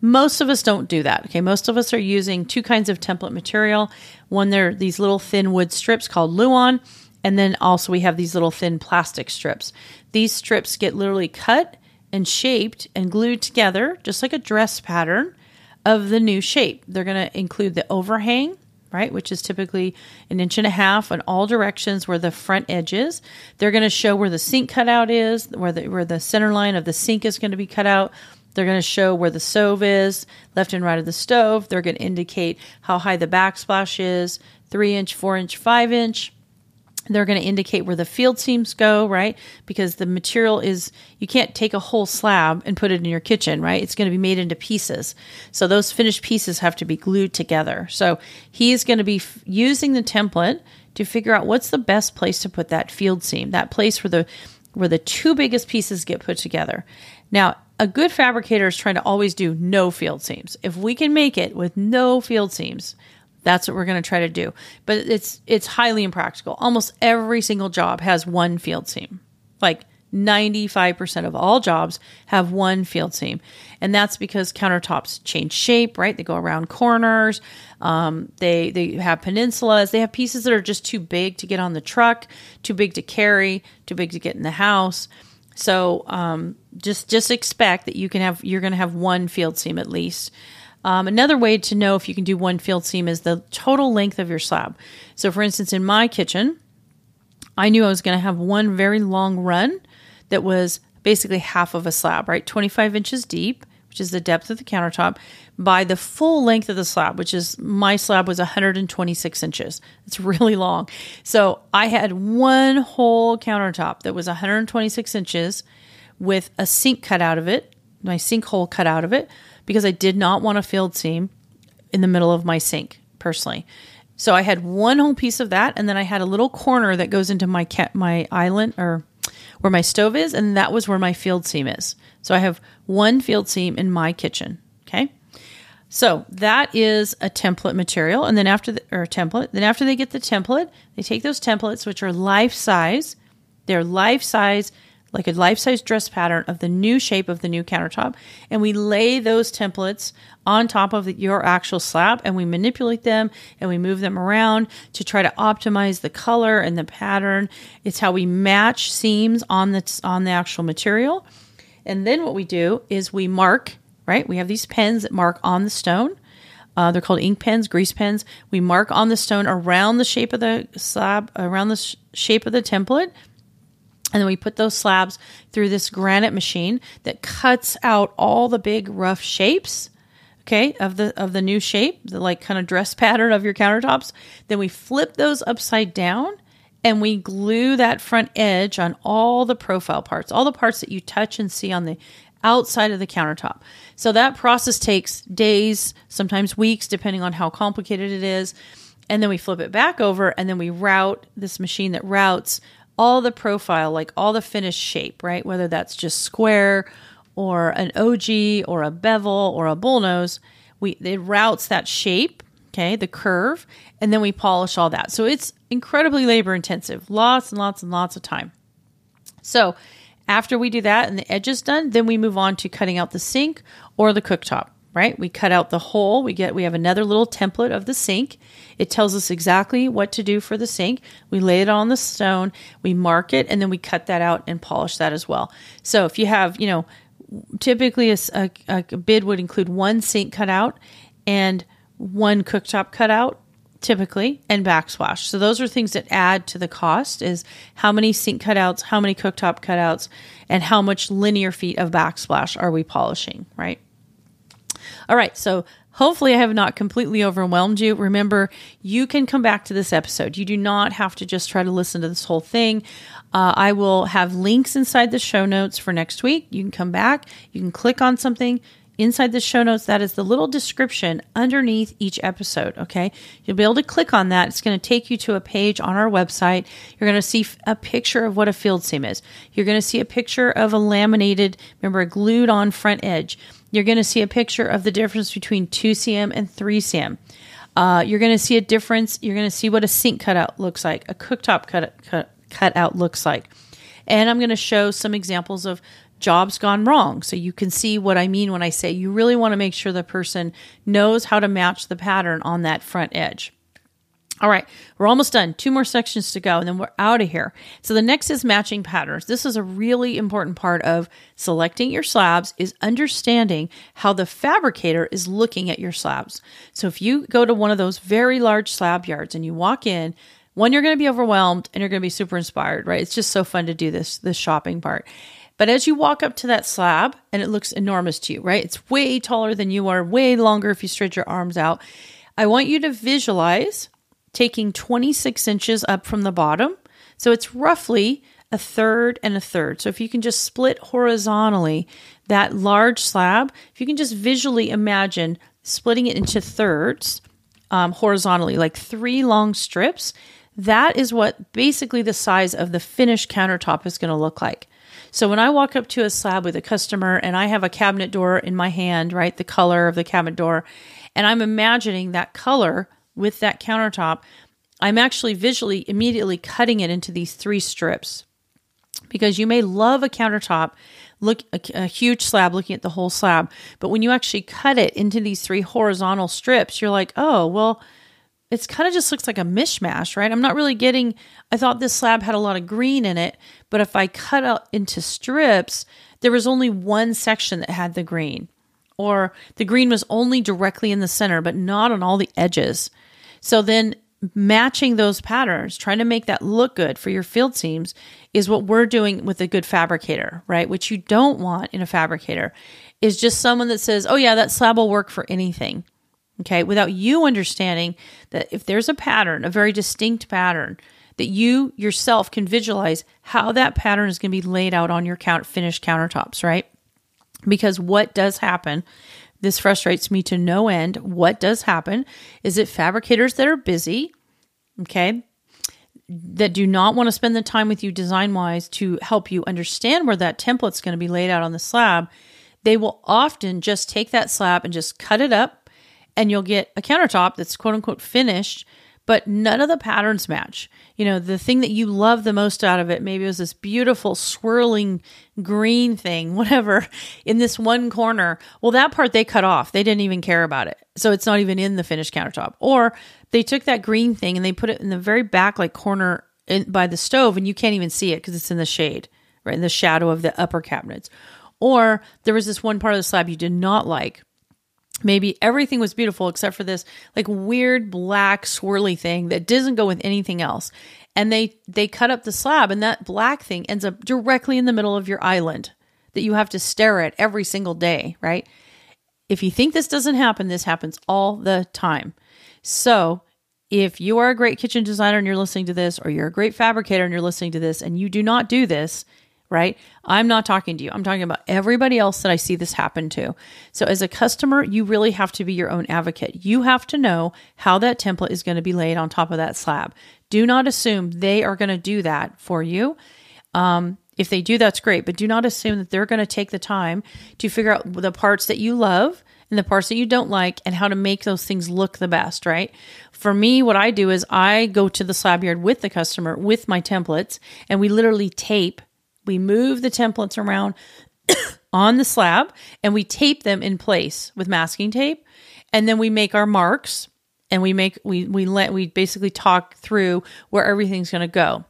Most of us don't do that. Okay, most of us are using two kinds of template material. One, they're these little thin wood strips called Luan, and then also we have these little thin plastic strips. These strips get literally cut and shaped and glued together, just like a dress pattern of the new shape. They're going to include the overhang, right, which is typically an inch and a half in all directions where the front edge is. They're going to show where the sink cutout is, where the where the center line of the sink is going to be cut out. They're going to show where the stove is, left and right of the stove. They're going to indicate how high the backsplash is, three inch, four inch, five inch. They're going to indicate where the field seams go, right? Because the material is, you can't take a whole slab and put it in your kitchen, right? It's going to be made into pieces. So those finished pieces have to be glued together. So he's going to be f- using the template to figure out what's the best place to put that field seam, that place where the where the two biggest pieces get put together. Now, a good fabricator is trying to always do no field seams. If we can make it with no field seams, that's what we're going to try to do. But it's it's highly impractical. Almost every single job has one field seam. Like 95% of all jobs have one field seam. And that's because countertops change shape, right? They go around corners. Um, they, they have peninsulas. They have pieces that are just too big to get on the truck, too big to carry, too big to get in the house. So um, just just expect that you can have you're going to have one field seam at least. Um, another way to know if you can do one field seam is the total length of your slab. So, for instance, in my kitchen, I knew I was going to have one very long run that was basically half of a slab, right? 25 inches deep, which is the depth of the countertop, by the full length of the slab, which is my slab was 126 inches. It's really long. So I had one whole countertop that was 126 inches with a sink cut out of it, my sink hole cut out of it, because I did not want a field seam in the middle of my sink personally. So I had one whole piece of that, and then I had a little corner that goes into my my island or where my stove is, and that was where my field seam is. So I have one field seam in my kitchen. Okay. So that is a template material. And then after the or template, then after they get the template, they take those templates, which are life size, they're life size like a life size dress pattern of the new shape of the new countertop. And we lay those templates on top of the, your actual slab and we manipulate them and we move them around to try to optimize the color and the pattern. It's how we match seams on the, on the actual material. And then what we do is we mark, right? We have these pens that mark on the stone. Uh, they're called ink pens, grease pens. We mark on the stone around the shape of the slab, around the sh- shape of the template and then we put those slabs through this granite machine that cuts out all the big rough shapes, okay, of the of the new shape, the like kind of dress pattern of your countertops. Then we flip those upside down and we glue that front edge on all the profile parts, all the parts that you touch and see on the outside of the countertop. So that process takes days, sometimes weeks, depending on how complicated it is. And then we flip it back over and then we route this machine that routes all the profile, like all the finished shape, right? Whether that's just square or an OG or a bevel or a bullnose, we it routes that shape, okay, the curve, and then we polish all that. So it's incredibly labor intensive, lots and lots and lots of time. So after we do that and the edge is done, then we move on to cutting out the sink or the cooktop right? We cut out the hole. We get we have another little template of the sink. It tells us exactly what to do for the sink. We lay it on the stone, we mark it, and then we cut that out and polish that as well. So if you have, you know, typically a, a, a bid would include one sink cutout and one cooktop cutout typically and backsplash. So those are things that add to the cost is how many sink cutouts, how many cooktop cutouts, and how much linear feet of backsplash are we polishing, right? All right, so hopefully I have not completely overwhelmed you. Remember, you can come back to this episode. You do not have to just try to listen to this whole thing. Uh, I will have links inside the show notes for next week. You can come back, you can click on something, inside the show notes, that is the little description underneath each episode. Okay. You'll be able to click on that. It's going to take you to a page on our website. You're going to see a picture of what a field seam is. You're going to see a picture of a laminated, remember, a glued on front edge. You're going to see a picture of the difference between 2cm and 3cm. Uh, you're going to see a difference. You're going to see what a sink cutout looks like, a cooktop cut, cut, cutout looks like. And I'm going to show some examples of jobs gone wrong. So you can see what I mean when I say you really want to make sure the person knows how to match the pattern on that front edge. All right, we're almost done. Two more sections to go, and then we're out of here. So the next is matching patterns. This is a really important part of selecting your slabs is understanding how the fabricator is looking at your slabs. So if you go to one of those very large slab yards and you walk in, one you're going to be overwhelmed and you're going to be super inspired, right? It's just so fun to do this this shopping part. But as you walk up to that slab, and it looks enormous to you, right? It's way taller than you are, way longer if you stretch your arms out. I want you to visualize taking 26 inches up from the bottom. So it's roughly a third and a third. So if you can just split horizontally that large slab, if you can just visually imagine splitting it into thirds um, horizontally, like three long strips, that is what basically the size of the finished countertop is going to look like. So when I walk up to a slab with a customer and I have a cabinet door in my hand, right, the color of the cabinet door, and I'm imagining that color with that countertop, I'm actually visually immediately cutting it into these three strips. Because you may love a countertop, look a, a, huge slab looking at the whole slab, but when you actually cut it into these three horizontal strips, you're like, "Oh, well, it's kind of just looks like a mishmash, right? I'm not really getting I thought this slab had a lot of green in it, but if I cut out into strips, there was only one section that had the green. Or the green was only directly in the center, but not on all the edges. So then matching those patterns, trying to make that look good for your field seams is what we're doing with a good fabricator, right? Which you don't want in a fabricator is just someone that says, "Oh yeah, that slab will work for anything." Okay, without you understanding that if there's a pattern, a very distinct pattern, that you yourself can visualize how that pattern is going to be laid out on your count finished countertops, right? Because what does happen, this frustrates me to no end. What does happen is it fabricators that are busy, okay, that do not want to spend the time with you design wise to help you understand where that template's going to be laid out on the slab, they will often just take that slab and just cut it up and you'll get a countertop that's quote unquote finished but none of the patterns match. You know, the thing that you love the most out of it, maybe it was this beautiful swirling green thing, whatever, in this one corner. Well, that part they cut off. They didn't even care about it. So it's not even in the finished countertop. Or they took that green thing and they put it in the very back, like corner in, by the stove, and you can't even see it because it's in the shade, right? In the shadow of the upper cabinets. Or there was this one part of the slab you did not like maybe everything was beautiful except for this like weird black swirly thing that doesn't go with anything else. And they they cut up the slab and that black thing ends up directly in the middle of your island that you have to stare at every single day right? If you think this doesn't happen this happens all the time. So if you are a great kitchen designer and you're listening to this or you're a great fabricator and you're listening to this and you do not do this right? I'm not talking to you. I'm talking about everybody else that I see this happen to. So, as a customer, you really have to be your own advocate. You have to know how that template is going to be laid on top of that slab. Do not assume they are going to do that for you. Um, if they do, that's great, but do not assume that they're going to take the time to figure out the parts that you love and the parts that you don't like and how to make those things look the best, right? For me, what I do is I go to the slab yard with the customer with my templates and we literally tape we move the templates around on the slab and we tape them in place with masking tape. And then we make our marks and we make we we let we basically talk through where everything's going to go.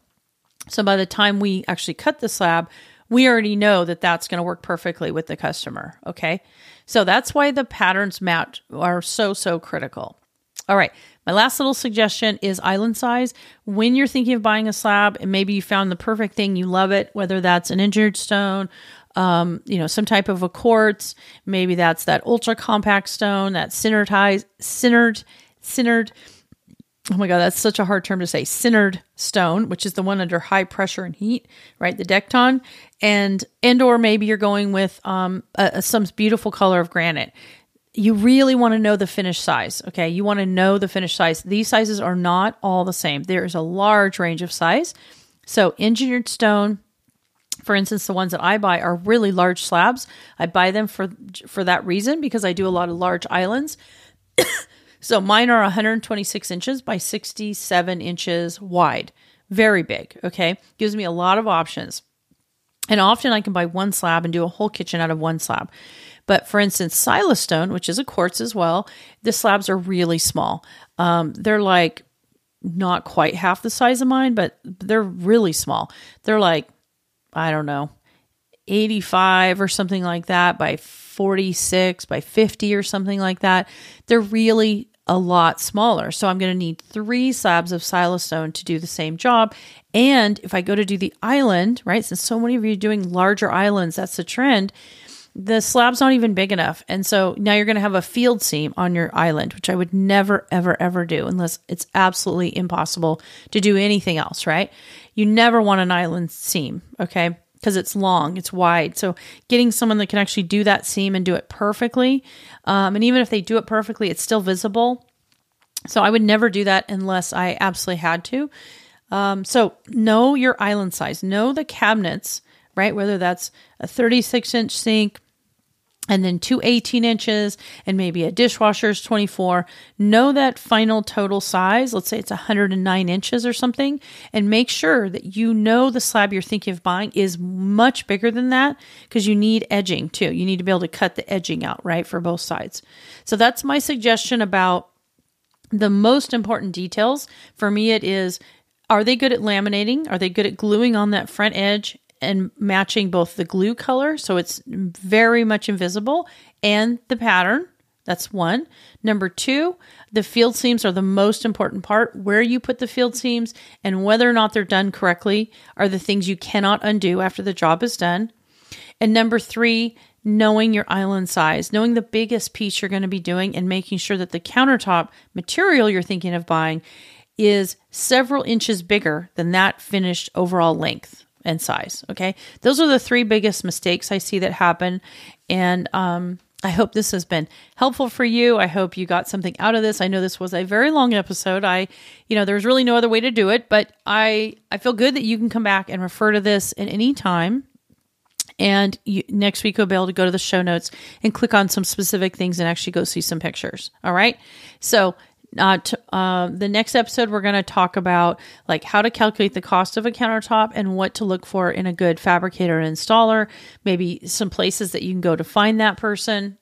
So by the time we actually cut the slab, we already know that that's going to work perfectly with the customer, okay? So that's why the patterns match are so so critical. All right. My last little suggestion is island size. When you're thinking of buying a slab and maybe you found the perfect thing, you love it, whether that's an engineered stone, um, you know, some type of a quartz, maybe that's that ultra compact stone, that sintered, sintered, sintered. Oh my God, that's such a hard term to say. Sintered stone, which is the one under high pressure and heat, right? The Dekton, and and or maybe you're going with um a, some beautiful color of granite you really want to know the finish size. Okay. You want to know the finish size. These sizes are not all the same. There is a large range of size. So, engineered stone, for instance, the ones that I buy are really large slabs. I buy them for for that reason because I do a lot of large islands. so mine are 126 inches by 67 inches wide. Very big. Okay. Gives me a lot of options. And often I can buy one slab and do a whole kitchen out of one slab. But for instance, silestone, which is a quartz as well, the slabs are really small. Um, they're like not quite half the size of mine, but they're really small. They're like, I don't know, 85 or something like that by 46 by 50 or something like that. They're really a lot smaller. So I'm going to need three slabs of silestone to do the same job. And if I go to do the island, right, since so many of you are doing larger islands, that's the trend the slab's not even big enough. And so now you're going to have a field seam on your island, which I would never, ever, ever do unless it's absolutely impossible to do anything else, right? You never want an island seam, okay? Because it's long, it's wide. So getting someone that can actually do that seam and do it perfectly, um, and even if they do it perfectly, it's still visible. So I would never do that unless I absolutely had to. Um, so know your island size, know the cabinets right? Whether that's a 36 inch sink and then two 18 inches and maybe a dishwasher's 24. Know that final total size. Let's say it's 109 inches or something, and make sure that you know the slab you're thinking of buying is much bigger than that because you need edging too. You need to be able to cut the edging out, right, for both sides. So that's my suggestion about the most important details. For me, it is are they good at laminating? Are they good at gluing on that front edge and matching both the glue color, so it's very much invisible, and the pattern. That's one. Number two, the field seams are the most important part. Where you put the field seams and whether or not they're done correctly are the things you cannot undo after the job is done. And number three, knowing your island size, knowing the biggest piece you're going to be doing, and making sure that the countertop material you're thinking of buying is several inches bigger than that finished overall length and size. Okay. Those are the three biggest mistakes I see that happen. And um, I hope this has been helpful for you. I hope you got something out of this. I know this was a very long episode. I, you know, there's really no other way to do it, but I, I feel good that you can come back and refer to this at any time. And you, next week, you'll be able to go to the show notes and click on some specific things and actually go see some pictures. All right. So uh, t- uh, the next episode we're going to talk about like how to calculate the cost of a countertop and what to look for in a good fabricator and installer maybe some places that you can go to find that person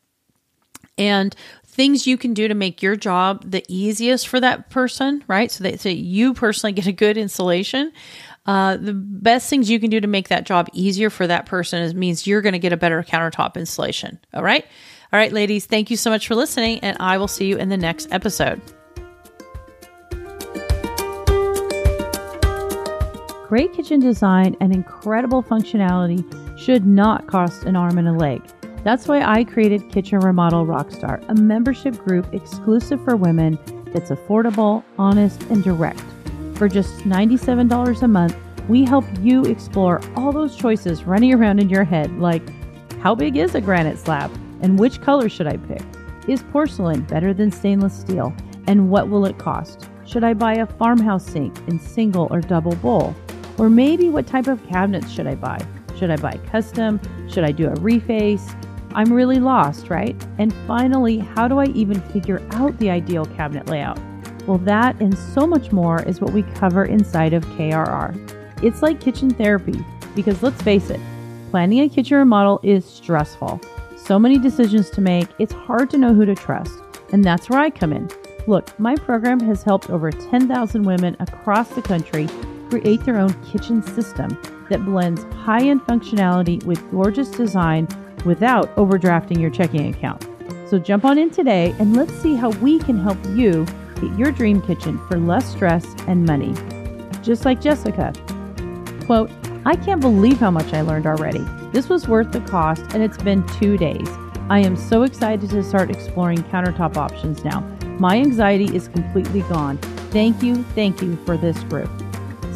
and things you can do to make your job the easiest for that person right? So that so you personally get a good installation. Uh, the best things you can do to make that job easier for that person is means you're going to get a better countertop installation all right? All right ladies thank you so much for listening and i will see you in the next episode Great kitchen design and incredible functionality should not cost an arm and a leg. That's why I created Kitchen Remodel Rockstar, a membership group exclusive for women that's affordable, honest, and direct. For just $97 a month, we help you explore all those choices running around in your head, like how big is a granite slab? And which color should I pick? Is porcelain better than stainless steel? And what will it cost? Should I buy a farmhouse sink in single or double bowl? Or maybe what type of cabinets should I buy? Should I buy custom? Should I do a reface? I'm really lost, right? And finally, how do I even figure out the ideal cabinet layout? Well, that and so much more is what we cover inside of KRR. It's like kitchen therapy because let's face it, planning a kitchen remodel is stressful. So many decisions to make, it's hard to know who to trust. And that's where I come in. Look, my program has helped over 10,000 women across the country create their own kitchen system that blends high end functionality with gorgeous design without overdrafting your checking account. So jump on in today and let's see how we can help you get your dream kitchen for less stress and money. Just like Jessica. Quote, I can't believe how much I learned already. This was worth the cost and it's been two days. I am so excited to start exploring countertop options now. My anxiety is completely gone. Thank you, thank you for this group.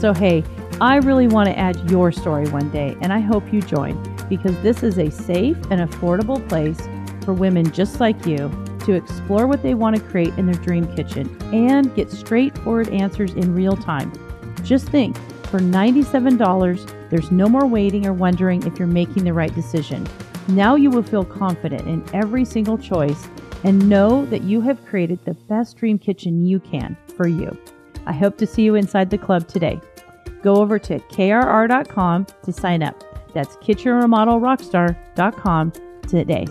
So, hey, I really want to add your story one day, and I hope you join because this is a safe and affordable place for women just like you to explore what they want to create in their dream kitchen and get straightforward answers in real time. Just think for $97, there's no more waiting or wondering if you're making the right decision. Now you will feel confident in every single choice and know that you have created the best dream kitchen you can for you. I hope to see you inside the club today go over to krr.com to sign up. That's kitchenremodelrockstar.com today.